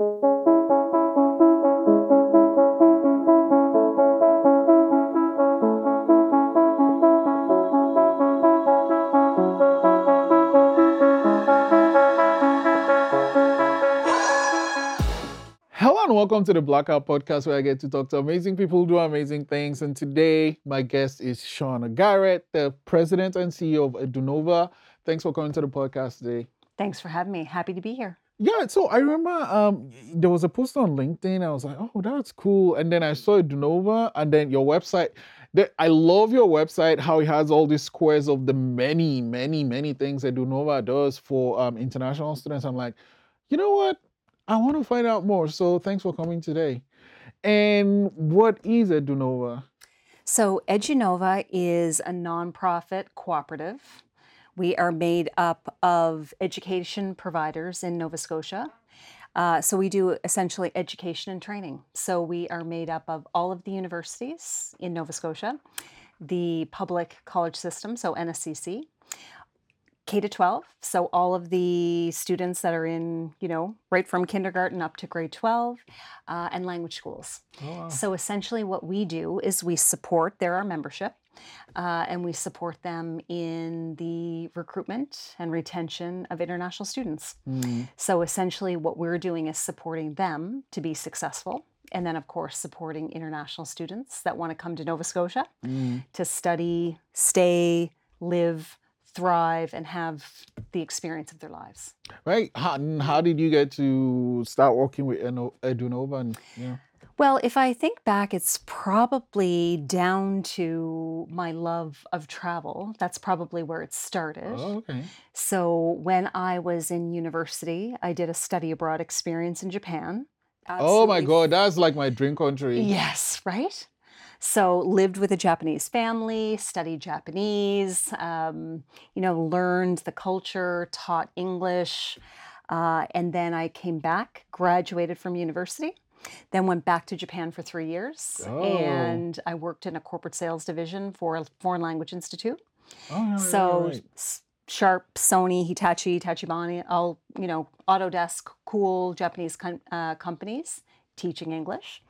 Hello and welcome to the Blackout Podcast, where I get to talk to amazing people who do amazing things. And today, my guest is Shawna Garrett, the president and CEO of Edunova. Thanks for coming to the podcast today. Thanks for having me. Happy to be here. Yeah, so I remember um, there was a post on LinkedIn. I was like, oh, that's cool. And then I saw Edunova, and then your website. I love your website, how it has all these squares of the many, many, many things that Edunova does for um, international students. I'm like, you know what? I want to find out more. So thanks for coming today. And what is Edunova? So, Edunova is a nonprofit cooperative. We are made up of education providers in Nova Scotia. Uh, so, we do essentially education and training. So, we are made up of all of the universities in Nova Scotia, the public college system, so NSCC, K to 12. So all of the students that are in, you know, right from kindergarten up to grade 12, uh, and language schools. Oh, wow. So essentially, what we do is we support, they're our membership, uh, and we support them in the recruitment and retention of international students. Mm, So essentially, what we're doing is supporting them to be successful. And then, of course, supporting international students that want to come to Nova Scotia mm. to study, stay, live, thrive, and have the experience of their lives. Right? How, how did you get to start working with Edunova? And, yeah. Well, if I think back, it's probably down to my love of travel. That's probably where it started. Oh, okay. So, when I was in university, I did a study abroad experience in Japan. Oh my Absolutely God, that's like my dream country. Yes, right? So lived with a Japanese family, studied Japanese, um, you know, learned the culture, taught English, uh, and then I came back, graduated from university, then went back to Japan for three years, Oh. and I worked in a corporate sales division for a foreign language institute. Oh, right, right, So right. S- Sharp, Sony, Hitachi, Tachibana, all you know, Autodesk, cool Japanese com- uh, companies teaching English.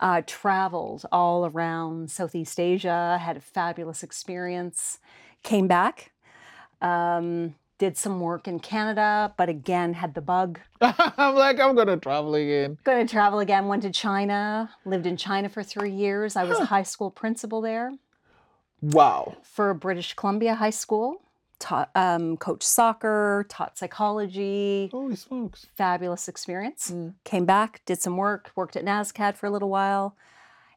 Uh, traveled all around Southeast Asia, had a fabulous experience. Came back, um, did some work in Canada, but again had the bug. I'm like, I'm gonna travel again. Going to travel again. Went to China. Lived in China for three years. I was a high school principal there. Wow. for British Columbia High School. Taught, um, coached soccer, taught psychology. Holy smokes. Fabulous experience. Mm. Came back, did some work, worked at NSCAD for a little while,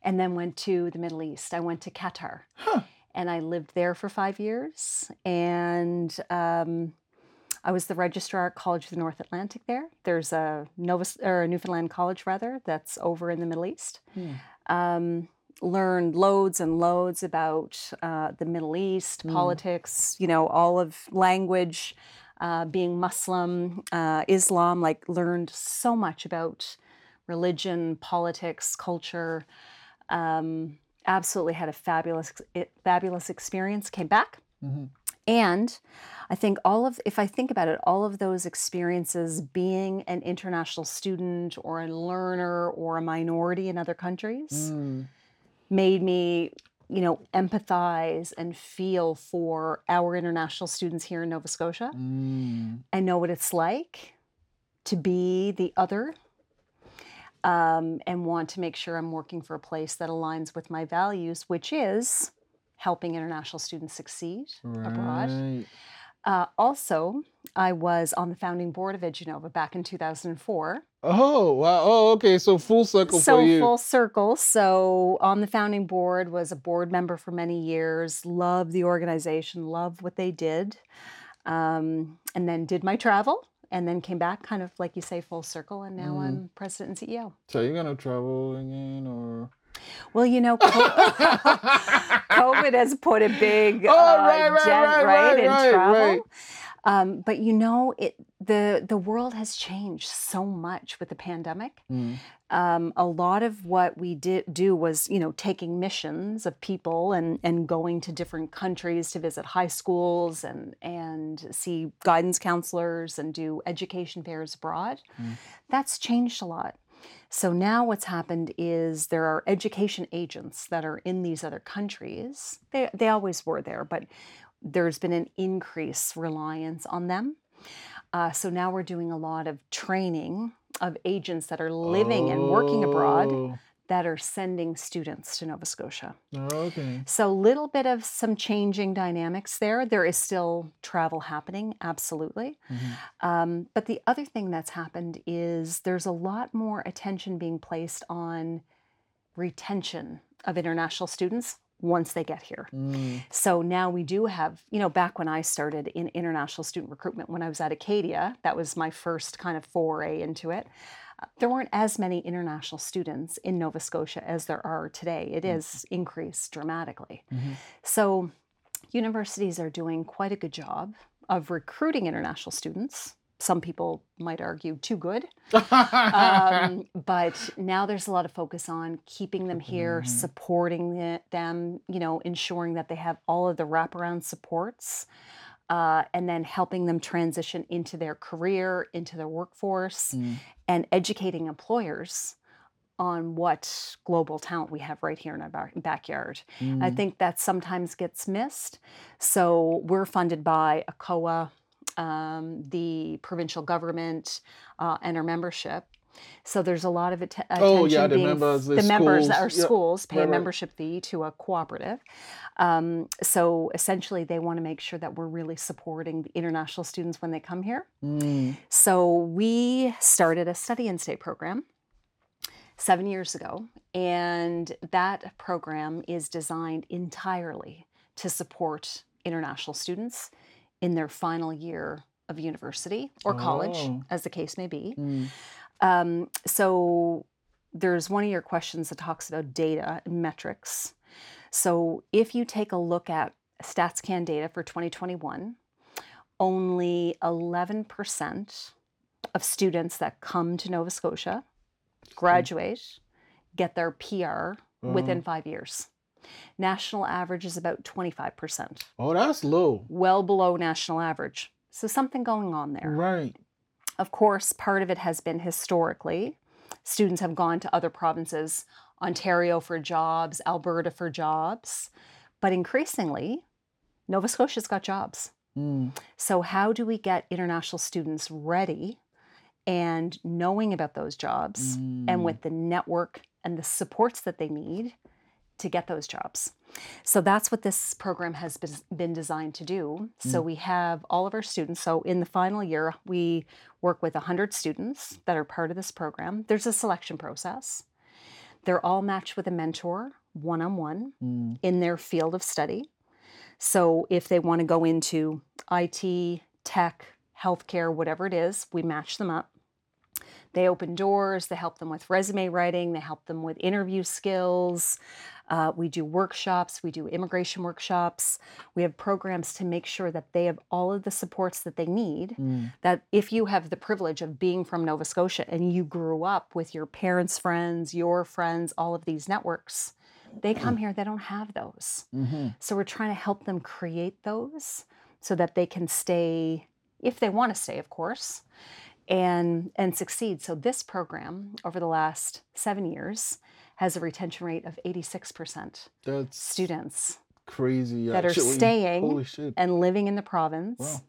and then went to the Middle East. I went to Qatar, Huh. And I lived there for five years. And um, I was the registrar at College of the North Atlantic there. There's a Nova or a Newfoundland College rather that's over in the Middle East Hmm. um, learned loads and loads about uh, the Middle East, Mm. politics, you know, all of language, uh, being Muslim, uh, Islam, like learned so much about religion, politics, culture. Um, absolutely had a fabulous, fabulous experience. Came back. Mhm. And I think all of, if I think about it, all of those experiences being an international student or a learner or a minority in other countries Mm. made me, you know, empathize and feel for our international students here in Nova Scotia. Mm. I know what it's like to be the other um, and want to make sure I'm working for a place that aligns with my values, which is helping international students succeed abroad. Uh, also, I was on the founding board of Edunova back in 2004. Oh wow! Oh, okay. So full circle so for you. So full circle. So on the founding board was a board member for many years. Loved the organization. Loved what they did. Um, and then did my travel, and then came back, kind of like you say, full circle. And now Mm. I'm president and CEO. So you're gonna travel again, or? Well, you know, COVID has put a big Oh, uh, right, right, dent right, right, in right, travel. Um, but you know, it the the world has changed so much with the pandemic. Mm. Um, a lot of what we did do was, you know, taking missions of people and and going to different countries to visit high schools and and see guidance counselors and do education fairs abroad. Mm. That's changed a lot. So now what's happened is there are education agents that are in these other countries. They they always were there, but there's been an increase reliance on them. Uh, so now we're doing a lot of training of agents that are living and working abroad Oh, that are sending students to Nova Scotia. Okay. So a little bit of some changing dynamics there. There is still travel happening, absolutely. Mhm. Um, but the other thing that's happened is there's a lot more attention being placed on retention of international students once they get here. Mm. So now we do have, you know, back when I started in international student recruitment when I was at Acadia, that was my first kind of foray into it. uh, There weren't as many international students in Nova Scotia as there are today. It is increased dramatically. Mhm. So universities are doing quite a good job of recruiting international students. Some people might argue too good. Um, but now there's a lot of focus on keeping them here, Mhm. supporting the- them, you know, ensuring that they have all of the wraparound supports, uh, and then helping them transition into their career, into their workforce, Mm. and educating employers on what global talent we have right here in our back- backyard. I Mm. think that sometimes gets missed. So we're funded by ACOA, um, the provincial government, uh, and our membership. So there's a lot of att- attention Oh, yeah, the being members, the the members schools. that are Yeah, schools pay right, a right. membership fee to a cooperative. Um, so essentially, they want to make sure that we're really supporting the international students when they come here. Mm. So we started a Study and Stay program seven years ago, and that program is designed entirely to support international students in their final year of university or college, Oh. as the case may be. Mm. Um, so there's one of your questions that talks about data and metrics. So if you take a look at StatsCan data for 2021, only 11% of students that come to Nova Scotia graduate, get their PR within Oh. five years. National average is about 25%, Oh, that's low. well below national average. So something going on there. Right. Of course, part of it has been historically. Students have gone to other provinces, Ontario for jobs, Alberta for jobs, but increasingly, Nova Scotia's got jobs. Mm. So, how do we get international students ready and knowing about those jobs and Mm. with the network and the supports that they need to get those jobs? So, that's what this program has been- designed to do. So, we have all of our students. So, in the final year, we work with 100 students that are part of this program. There's a selection process. They're all matched with a mentor one on one Mm. in their field of study. So if they want to go into IT, tech, healthcare, whatever it is, we match them up. They open doors, they help them with resume writing, they help them with interview skills. Uh, we do workshops, we do immigration workshops. We have programs to make sure that they have all of the supports that they need. Mm. That if you have the privilege of being from Nova Scotia and you grew up with your parents' friends, your friends, all of these networks, they come here, they don't have those. Mhm. So we're trying to help them create those so that they can stay, if they want to stay, of course, and and succeed. So this program over the last seven years has a retention rate of 86% That's students crazy. that are staying and living in the province Wow.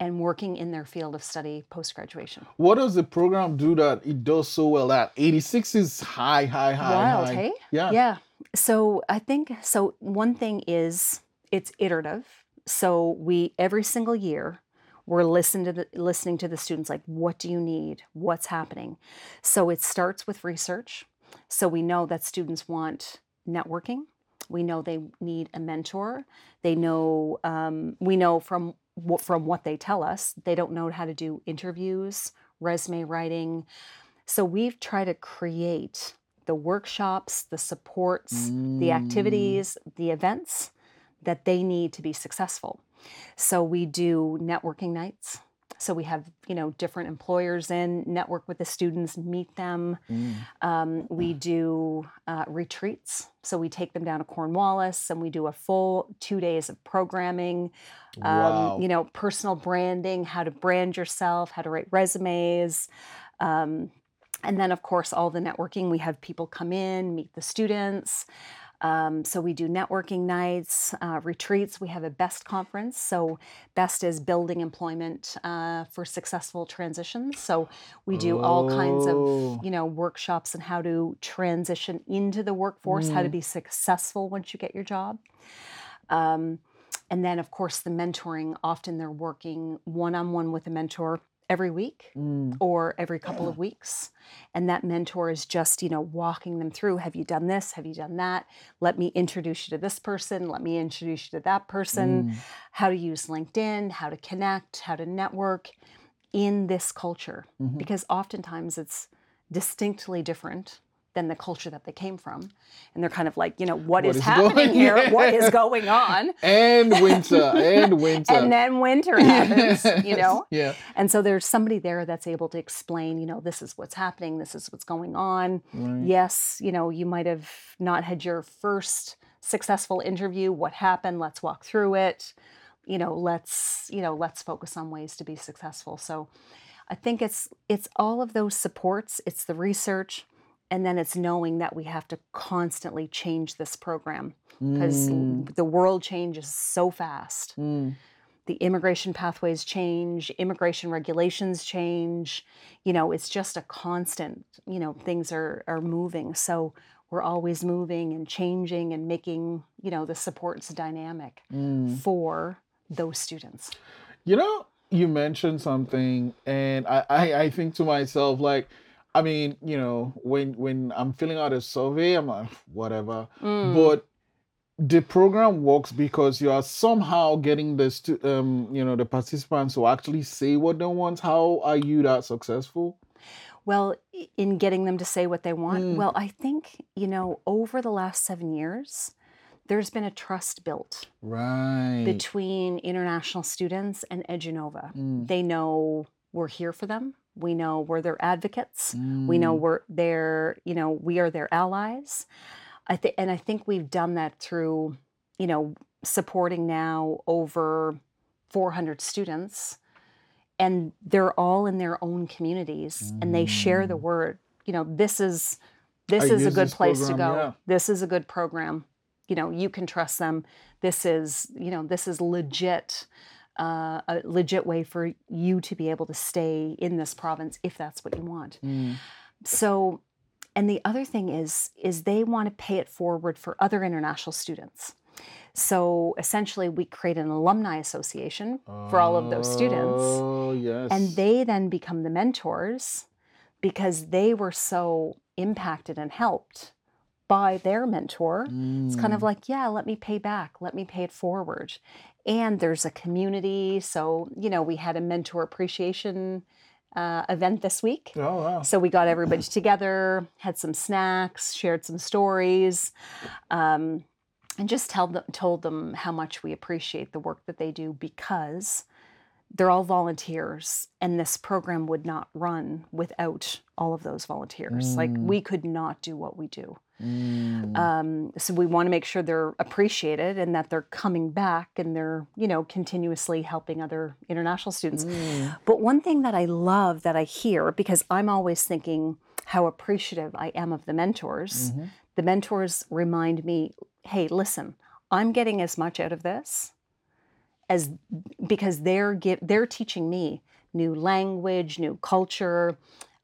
and working in their field of study post graduation. What does the program do that it does so well? That 86 is high, high, high. Wild, high. hey? Yeah. Yeah. So I think so one thing is it's iterative. So we every single year we're listening to the listening to the students like what do you need? What's happening? So it starts with research. So we know that students want networking. We know they need a mentor. They know um, we know from what from what they tell us they don't know how to do interviews, resume writing. So we've tried to create the workshops, the supports, the Mm. activities, the events that they need to be successful. So we do networking nights. So we have you know different employers in, network with the students, meet them. Mm. Um, we do uh, retreats. So we take them down to Cornwallis and we do a full two days of programming. Um, Wow. You know, personal branding, how to brand yourself, how to write resumes. Um, and then, of course, all the networking. We have people come in, meet the students. Um, so we do networking nights, uh, retreats. We have a BEST conference. So BEST is building employment uh, for successful transitions. So we do all kinds Oh. of you know workshops on how to transition into the workforce, how to Mm. be successful once you get your job. Um, and then, of course, the mentoring. Often they're working one on one with a mentor every week Mm. or every couple of weeks. And that mentor is just, you know, walking them through have you done this? Have you done that? Let me introduce you to this person. Let me introduce you to that person. Mm. How to use LinkedIn, how to connect, how to network in this culture. Mhm. Because oftentimes it's distinctly different than the culture that they came from. And they're kind of like, you know, What what is, is happening here? What is going on? And winter. And winter. And then winter happens, you know? Yeah. And so there's somebody there that's able to explain, you know, this is what's happening, this is what's going on. Right. Yes, you know, you might have not had your first successful interview. What happened? Let's walk through it. You know, let's, you know, let's focus on ways to be successful. So I think it's it's all of those supports, it's the research, and then it's knowing that we have to constantly change this program because Mm. the world changes so fast Mm. the immigration pathways change, immigration regulations change. You know, it's just a constant, you know, things are are moving. So we're always moving and changing and making, you know, the supports dynamic Mm. for those students. You know, you mentioned something, and I, I, I think to myself, like, I mean, you know, when when I'm filling out a survey, I'm like, whatever. Mm. But the program works because you are somehow getting the stu- um, you know, the participants to actually say what they want. How are you that successful? Well, in getting them to say what they want, Mm. well, I think, you know, over the last seven years, there's been a trust built Right. between international students and Edunova. Mm. They know we're here for them. We know we're their advocates. We know Mm. we're their, you know, we are their allies. I think, and I think we've done that through, you know, supporting now over 400 students, and they're all in their own communities, and they share the Mm. word. You know, this is this I is a good place to go. yeah. This is a good program. You know, you can trust them. This is, you know, this is legit. Uh, a legit way for you to be able to stay in this province if that's what you want. Mm. So, and the other thing is, is they want to pay it forward for other international students. So essentially, we create an alumni association for all of those students, Oh yes. and they then become the mentors because they were so impacted and helped by their mentor. It's kind of Mm. like, yeah, let me pay back, let me pay it forward. And there's a community. So, you know, we had a mentor appreciation uh, event this week. Oh wow. So we got everybody together, had some snacks, shared some stories, um, and just tell them, told them how much we appreciate the work that they do because they're all volunteers, and this program would not run without all of those volunteers. Like Mm. we could not do what we do. Mm. Um, so we want to make sure they're appreciated and that they're coming back and they're, you know, continuously helping other international students. Mm. But one thing that I love that I hear, because I'm always thinking how appreciative I am of the mentors, Mhm. the mentors remind me, hey, listen, I'm getting as much out of this as because they're give, they're teaching me new language, new culture.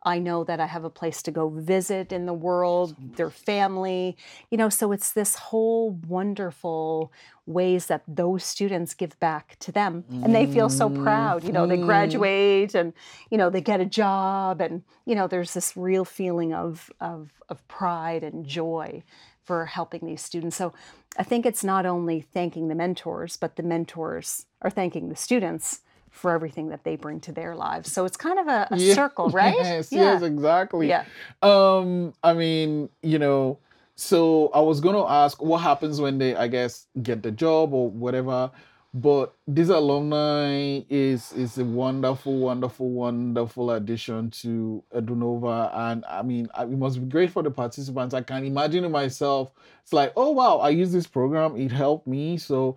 I know that I have a place to go visit in the world, their family, you know, so it's this whole wonderful ways that those students give back to them and they feel so proud, you know, they Mhm. graduate and you know, they get a job and you know, there's this real feeling of of of pride and joy for helping these students. So I think it's not only thanking the mentors, but the mentors are thanking the students for everything that they bring to their lives. So it's kind of a, a Yeah. circle, right? Yes, yes, exactly. Yeah. Um, I mean, you know, so I was gonna ask what happens when they, I guess, get the job or whatever. but this alumni is is a wonderful, wonderful, wonderful addition to Edunova, and I mean, I- it must be great for the participants. I can imagine it myself. It's like, oh wow, I use this program; it helped me. So,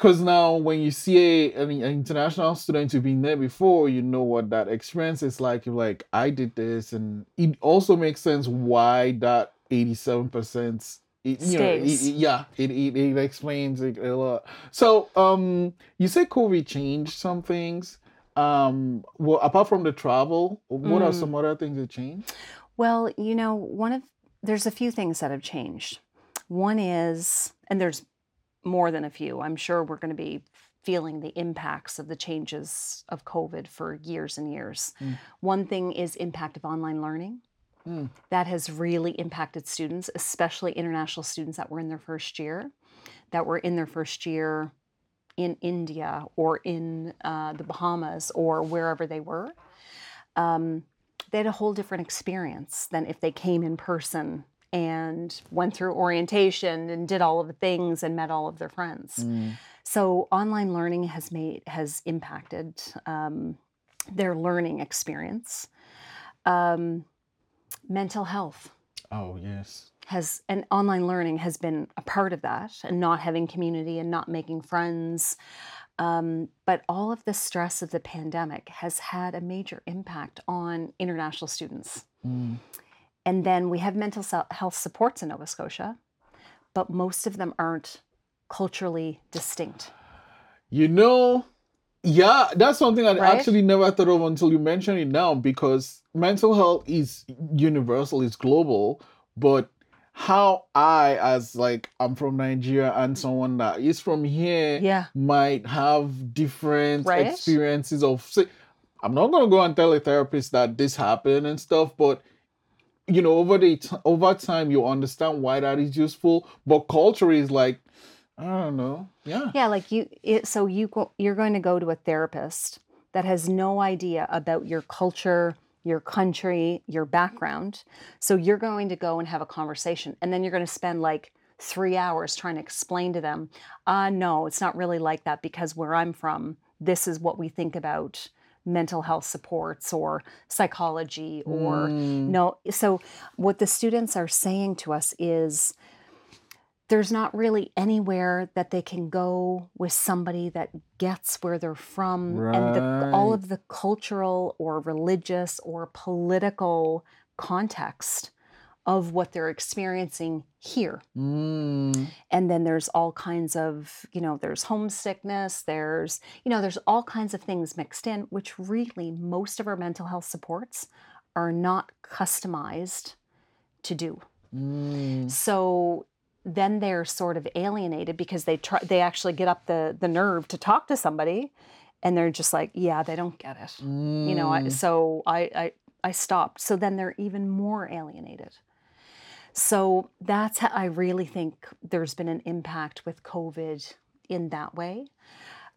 because now when you see a, an, international student who've been there before, you know what that experience is like. You're like, I did this, and it also makes sense why that eighty-seven percent. It, you know, it, it- yeah, it, it it explains it a lot. So, um, you say COVID changed some things. Um, well, apart from the travel, what are Mm. some other things that changed? Well, you know, one of there's a few things that have changed. One is, and there's more than a few. I'm sure we're going to be feeling the impacts of the changes of COVID for years and years. Mm. One thing is impact of online learning. Mm. That has really impacted students, especially international students that were in their first year, that were in their first year in India or in uh, the Bahamas or wherever they were. Um, they had a whole different experience than if they came in person and went through orientation and did all of the things and met all of their friends. Mm. So online learning has made has impacted um, their learning experience. Um, mental health Oh yes. has and online learning has been a part of that and not having community and not making friends um, but all of the stress of the pandemic has had a major impact on international students Mm. And then we have mental health supports in nova scotia but most of them aren't culturally distinct You know, yeah, that's something I Right? actually never thought of until you mention it now because mental health is universal, it's global, but how I as like I'm from Nigeria and someone that is from here yeah might have different Right? experiences of say I'm not gonna go and tell a therapist that this happened and stuff, but you know, over the t- over time you understand why that is useful. But culture is like, I don't know. Yeah. Yeah, like you. It, so you go, you're going to go to a therapist that has no idea about your culture, your country, your background. So you're going to go and have a conversation, and then you're going to spend like three hours trying to explain to them, uh, no, it's not really like that because where I'm from, this is what we think about mental health supports or psychology or Mm. no. So what the students are saying to us is there's not really anywhere that they can go with somebody that gets where they're from and the, all Right. of the cultural or religious or political context of what they're experiencing here Mm. and then there's all kinds of you know there's homesickness there's you know there's all kinds of things mixed in which really most of our mental health supports are not customized to do Mm. so then they're sort of alienated because they try they actually get up the the nerve to talk to somebody and they're just like yeah they don't get it you know I, Mm. so I, I i stopped so then they're even more alienated so that's how i really think there's been an impact with covid in that way.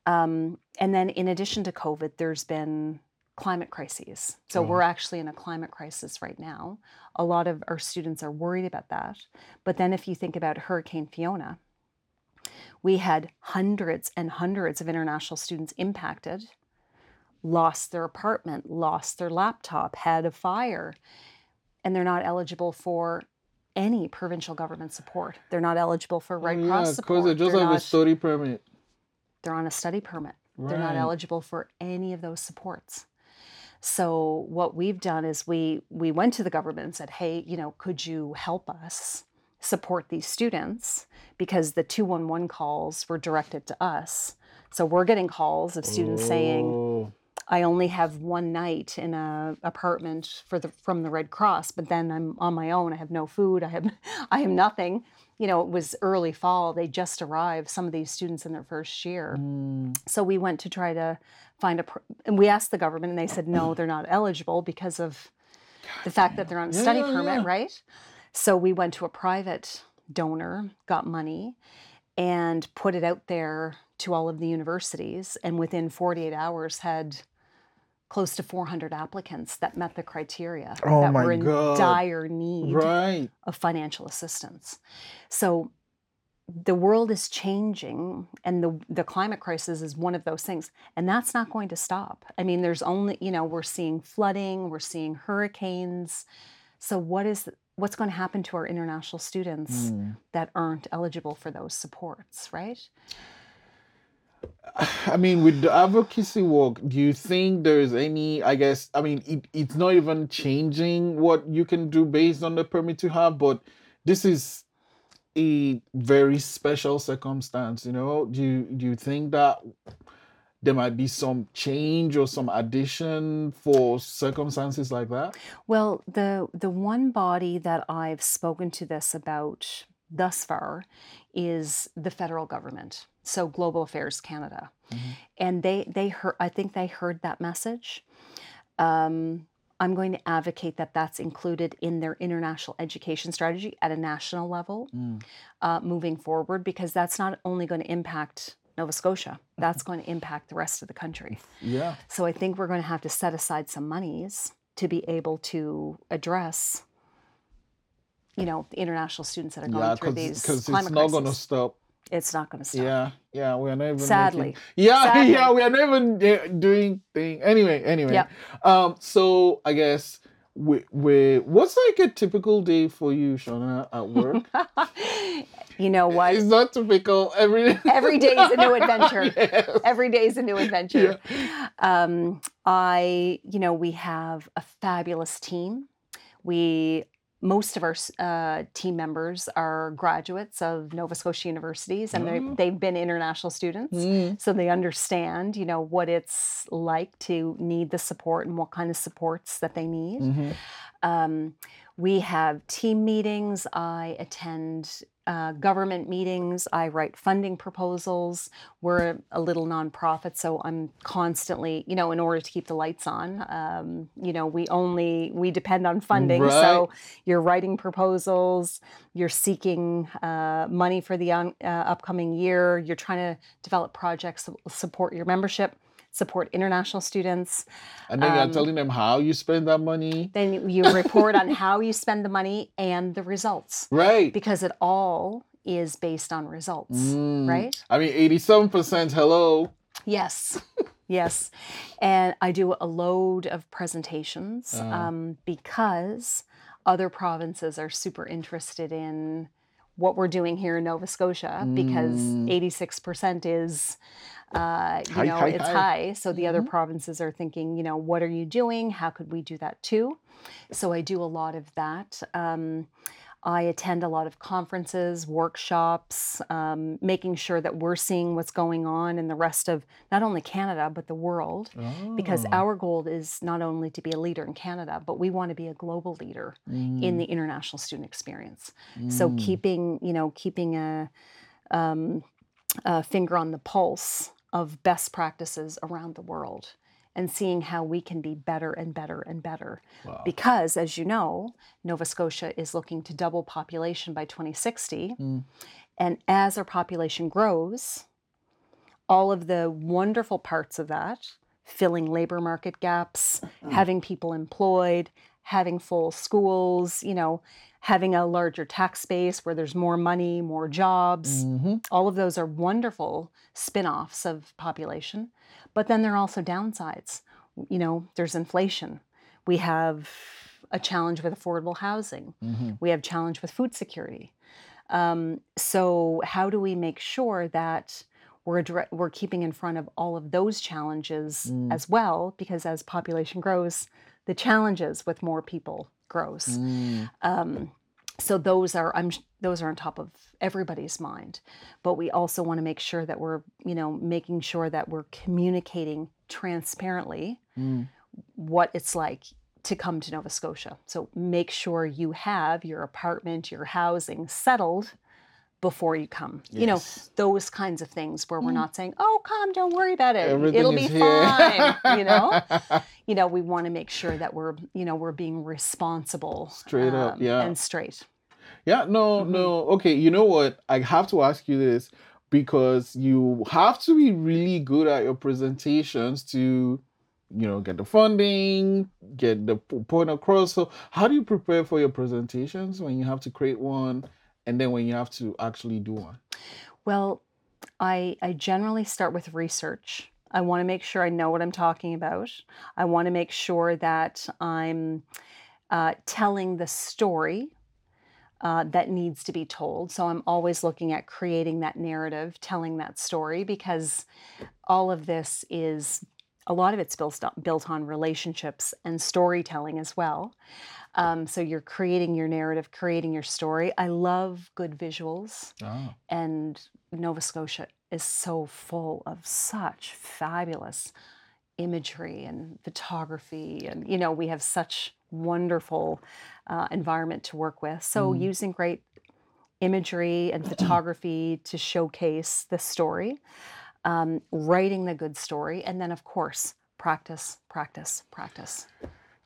Um, and then in addition to covid there's been climate crises. So Oh. we're actually in a climate crisis right now. A lot of our students are worried about that. But then if you think about hurricane fiona we had hundreds and hundreds of international students impacted lost their apartment, lost their laptop, had a fire, and they're not eligible for any provincial government support. They're not eligible for Red oh, Cross yeah, support. they just they're, have a study permit. they're on a study permit. They're not eligible for any of those supports. So what we've done is we we went to the government and said, "Hey, you know, could you help us support these students because the 211 calls were directed to us." So we're getting calls of students saying, Oh. I only have one night in a apartment for the from the Red Cross, but then I'm on my own. I have no food. I have I have nothing. You know, it was early fall. They just arrived. Some of these students in their first year. Mm. So we went to try to find a, and we asked the government, and they said no, they're not eligible because of the fact that they're on a Yeah, study yeah, permit, yeah. right? So we went to a private donor, got money, and put it out there to all of the universities, and within 48 hours had close to 400 applicants that met the criteria Oh that were in God. dire need Right. of financial assistance. So the world is changing and the the climate crisis is one of those things and that's not going to stop i mean there's only you know we're seeing flooding we're seeing hurricanes so what is what's going to happen to our international students Mm. that aren't eligible for those supports right I mean, with the advocacy work, do you think there's any? I guess I mean, it, it's not even changing what you can do based on the permit you have, but this is a very special circumstance. You know, do you do you think that there might be some change or some addition for circumstances like that? well the the one body that i've spoken to this about thus far is the federal government so global affairs canada Mhm. and they they heard i think they heard that message um, i'm going to advocate that that's included in their international education strategy at a national level Mm. uh, moving forward because that's not only going to impact nova scotia that's going to impact the rest of the country Yeah. so i think we're going to have to set aside some monies to be able to address you know the international students that are going Yeah, through because these it's climate not going to stop. It's not going to stop Yeah, yeah, we're not even making- sadly Yeah, Sadly. yeah, we are not even doing thing. Anyway, anyway. Yep. Um, so I guess we we what's like a typical day for you, Shawna, at work? you know what It's not typical every Every day is a new adventure. Yes. every day is a new adventure. Um, I, you know, we have a fabulous team. We, most of our uh, team members are graduates of Nova Scotia universities, and they, they've been international students. Mm, So they understand, you know, what it's like to need the support and what kind of supports that they need. mhm. Um, we have team meetings. I attend uh, government meetings. I write funding proposals. We're a little nonprofit, so I'm constantly, you know, in order to keep the lights on, um, you know, we only we depend on funding. So you're writing proposals. You're seeking uh, money for the uh, upcoming year. You're trying to develop projects that will support your membership, support international students. And then you're Um, telling them how you spend that money. Then you report on how you spend the money and the results Right. because it all is based on results, Mm. right? I mean, 87% hello. Yes. yes. And I do a load of presentations Uh. um, because other provinces are super interested in what we're doing here in Nova Scotia because Mm. 86% is, uh, you High, know, high, it's high. high. So the other Mhm. provinces are thinking, you know, what are you doing? How could we do that too? So I do a lot of that. Um, I attend a lot of conferences, workshops, um, making sure that we're seeing what's going on in the rest of not only Canada, but the world. Because Oh. our goal is not only to be a leader in Canada, but we want to be a global leader in Mm, the international student experience. So mm. keeping, you know, keeping a, um, a finger on the pulse of best practices around the world and seeing how we can be better and better and better. Wow. Because, as you know, Nova Scotia is looking to double population by 2060. Mm. And as our population grows, all of the wonderful parts of that, filling labor market gaps, having people employed, having full schools, you know, having a larger tax base where there's more money, more jobs, Mhm. all of those are wonderful spin-offs of population but then there are also downsides you know there's inflation we have a challenge with affordable housing Mhm. we have challenge with food security um, so how do we make sure that we're, addre- we're keeping in front of all of those challenges Mm. as well because as population grows the challenges with more people grows Mm. um, so those are I'm those are on top of everybody's mind, but we also want to make sure that we're you know making sure that we're communicating transparently Mm. what it's like to come to Nova Scotia. So make sure you have your apartment, your housing settled before you come. You know those kinds of things where we're Mm. not saying, "Oh, come, don't worry about it. Everything It'll be here. fine." you know you know we want to make sure that we're you know we're being responsible Straight up, um, yeah. and straight Yeah, no, Mhm. no. Okay, you know what? I have to ask you this because you have to be really good at your presentations to, you know, get the funding, get the point across. So, how do you prepare for your presentations when you have to create one and then when you have to actually do one? Well, I I generally start with research. I want to make sure I know what I'm talking about. I want to make sure that I'm uh, telling the story uh, that needs to be told. So I'm always looking at creating that narrative, telling that story, because all of this is a lot of it's built built on relationships and storytelling as well. Um, so you're creating your narrative, creating your story. I love good visuals, Oh. and Nova Scotia is so full of such fabulous imagery and photography, and you know we have such wonderful uh, environment to work with. So Mm. using great imagery and photography to showcase the story, um, writing the good story, and then of course practice, practice, practice.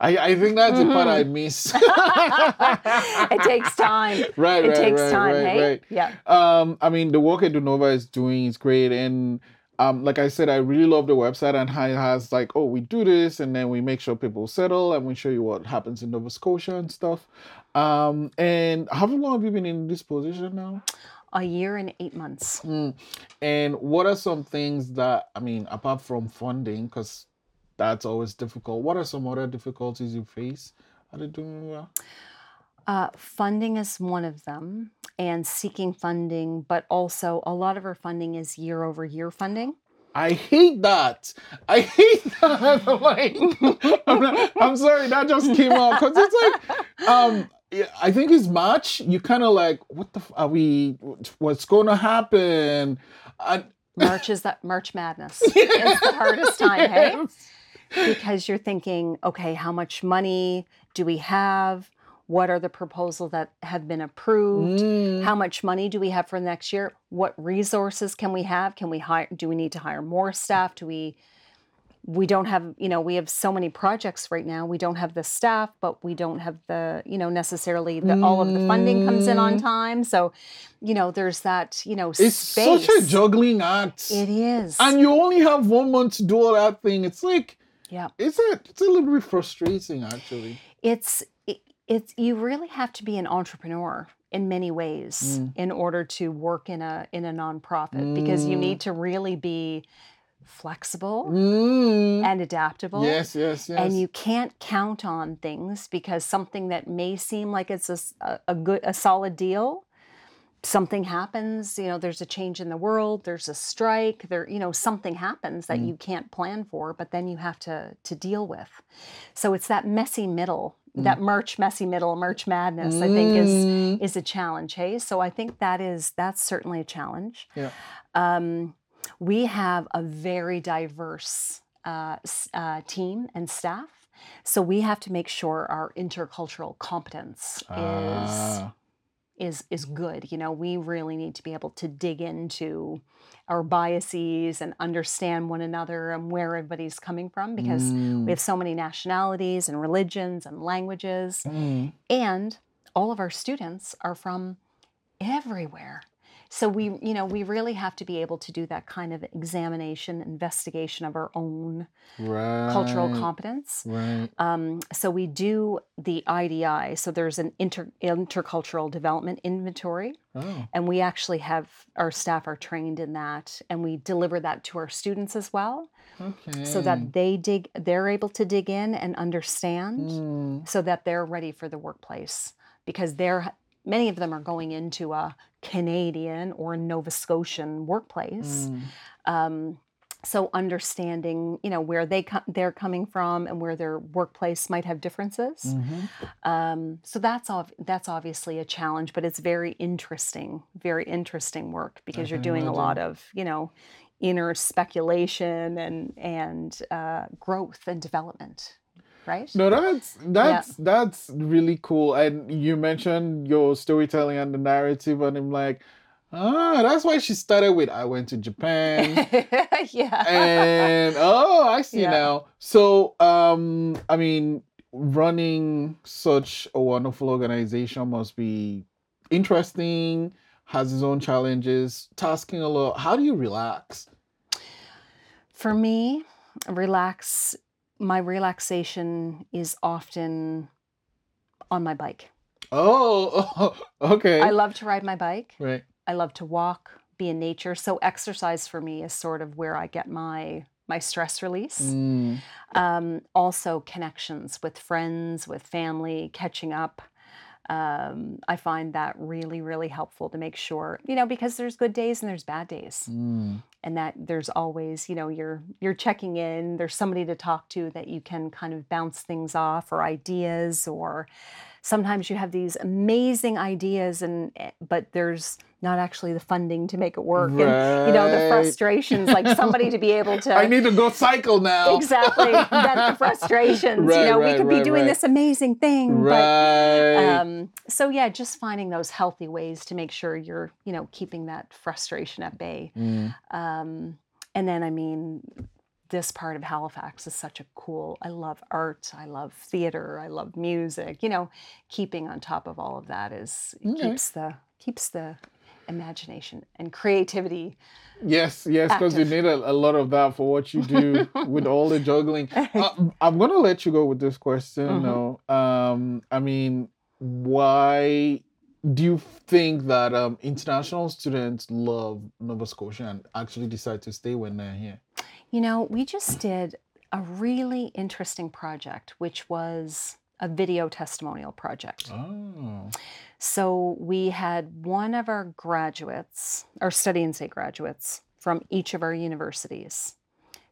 I, I think that's the part I Mhm. miss. it takes time. Right, It right, takes right, time, right, hey? right. Yeah. Um, I mean, the work at Edunova is doing is great, and um, like I said, I really love the website and how it has like, oh, we do this, and then we make sure people settle, and we show you what happens in Nova Scotia and stuff. Um, and how long have you been in this position now? A year and eight months. Mm. And what are some things that I mean, apart from funding, because that's always difficult. What are some other difficulties you face at Edunova? Uh, funding is one of them, and seeking funding, but also a lot of our funding is year over year funding. I hate that. I hate that. I'm like, I'm, not- I'm sorry, that just came out because it's like, um, yeah, I think it's March. You kind of like, what the? F- are we? What's going to happen? And, March is that March Madness. It's the hardest time, hey? Because you're thinking, okay, how much money do we have? What are the proposals that have been approved? Mm. How much money do we have for next year? What resources can we have? Can we hire? Do we need to hire more staff? Do we? We don't have, you know, we have so many projects right now. We don't have the staff, but we don't have the, you know, necessarily the all of the funding comes in on Mm. time. So, you know, there's that, you know, It's space. such a juggling act. It is. and you only have one month to do all that thing. It's like yeah. it's a it's a little bit frustrating actually. it's it, it's you really have to be an entrepreneur in many ways Mm. in order to work in a in a nonprofit because you Mm. need to really be flexible Mm. and adaptable Yes, yes, yes. and you can't count on things because something that may seem like it's a, a- good a solid deal something happens you know there's a change in the world there's a strike there you know something happens that Mm. you can't plan for but then you have to to deal with so it's that messy middle that march messy middle march madness i think is Mm. is a challenge hey so i think that is that's certainly a challenge Yeah. um, we have a very diverse uh, uh, team and staff so we have to make sure our intercultural competence is Ah. is is good. You know, we really need to be able to dig into our biases and understand one another and where everybody's coming from because Mm. we have so many nationalities and religions and languages Mm. and all of our students are from everywhere. So we, you know, we really have to be able to do that kind of examination, investigation of our own Right. cultural competence. Right. Um, so we do the IDI. So there's an inter- intercultural development inventory, Oh. and we actually have our staff are trained in that, and we deliver that to our students as well, Okay. so that they dig, they're able to dig in and understand, Mm. so that they're ready for the workplace because they're many of them are going into a Canadian or Nova Scotian workplace. Mm. Um, so understanding, you know, where they co- they're coming from and where their workplace might have differences. Mhm. Um, so that's ob- that's obviously a challenge, but it's very interesting, very interesting work because you're doing a lot of, you know, inner speculation and and uh, growth and development, right? No, that's that's that's really cool. And you mentioned your storytelling and the narrative, and I'm like, ah, that's why she started with I went to Japan. yeah. and oh, I see Yeah. now. So, um, I mean, running such a wonderful organization must be interesting. Has its own challenges, tasking a lot. How do you relax? For me, relax. My relaxation is often on my bike. Oh, okay. I love to ride my bike. right. I love to walk, be in nature. So exercise for me is sort of where I get my my stress release. Mm, Um, also connections with friends, with family, catching up. Um, I find that really, really helpful to make sure, you know, because there's good days and there's bad days. mm, and that there's always you know you're you're checking in there's somebody to talk to that you can kind of bounce things off or ideas or sometimes you have these amazing ideas and eh, but there's not actually the funding to make it work. And you know the frustrations like somebody to be able to I need to go cycle now. exactly. That the frustrations Right, you know we right, could be doing right. this amazing thing but um, so yeah just finding those healthy ways to make sure you're you know keeping that frustration at bay. Mm, um, and then, I mean, this part of Halifax is such a cool. I love art. I love theater. I love music. You know, keeping on top of all of that is Okay. keeps the keeps the imagination and creativity. Yes, yes, because you need a, a lot of that for what you do with all the juggling. Uh, I'm gonna let you go with this question. Mhm. No, um, I mean, why do you think that um, international students love Nova Scotia and actually decide to stay when they're here? You know, we just did a really interesting project, which was a video testimonial project. Oh, So we had one of our graduates, our Study and Stay graduates from each of our universities,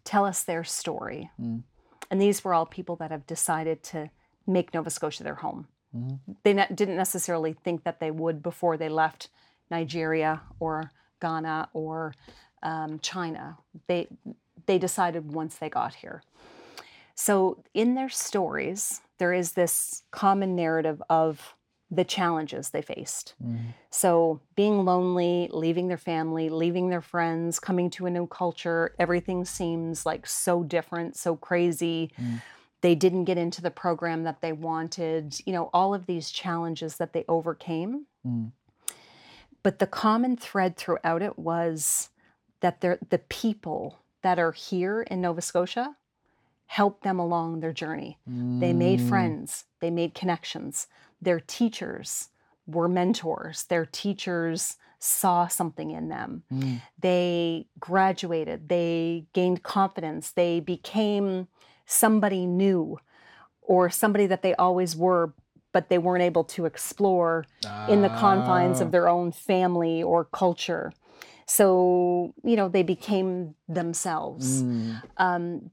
tell us their story. Mm. And these were all people that have decided to make Nova Scotia their home. Mhm. They ne- didn't necessarily think that they would before they left Nigeria or Ghana or um, China. They they decided once they got here. So in their stories, there is this common narrative of the challenges they faced. Mhm. So, being lonely, leaving their family, leaving their friends, coming to a new culture, everything seems like so different, so crazy. Mm. They didn't get into the program that they wanted, you know, all of these challenges that they overcame. Mm. But the common thread throughout it was that the people that are here in Nova Scotia helped them along their journey. They made Mm. friends, they made connections. Their teachers were mentors. Their teachers saw something in them. Mm. They graduated, they gained confidence, they became somebody new or somebody that they always were, but they weren't able to explore in the confines Ah. of their own family or culture. So, you know, they became themselves. Mm. Um,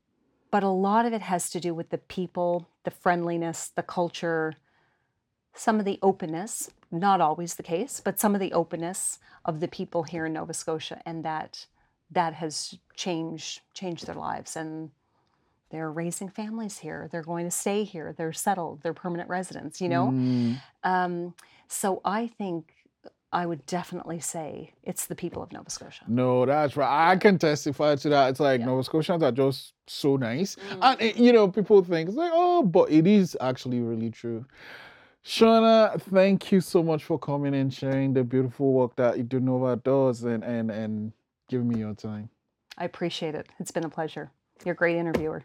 but a lot of it has to do with the people, the friendliness, the culture, some of the openness, not always the case, but some of the openness of the people here in Nova Scotia and that that has changed changed their lives and they're raising families here. They're going to stay here. They're settled. They're permanent residents, you know? Mm. Um, so I think I would definitely say it's the people of Nova Scotia. No, that's right. I can testify to that. It's like Yeah. Nova Scotians are just so nice. And eh, you know, people think it's like, oh, but it is actually really true. Shawna, thank you so much for coming and sharing the beautiful work that EduNova does and and and giving me your time. I appreciate it. It's been a pleasure. You're a great interviewer.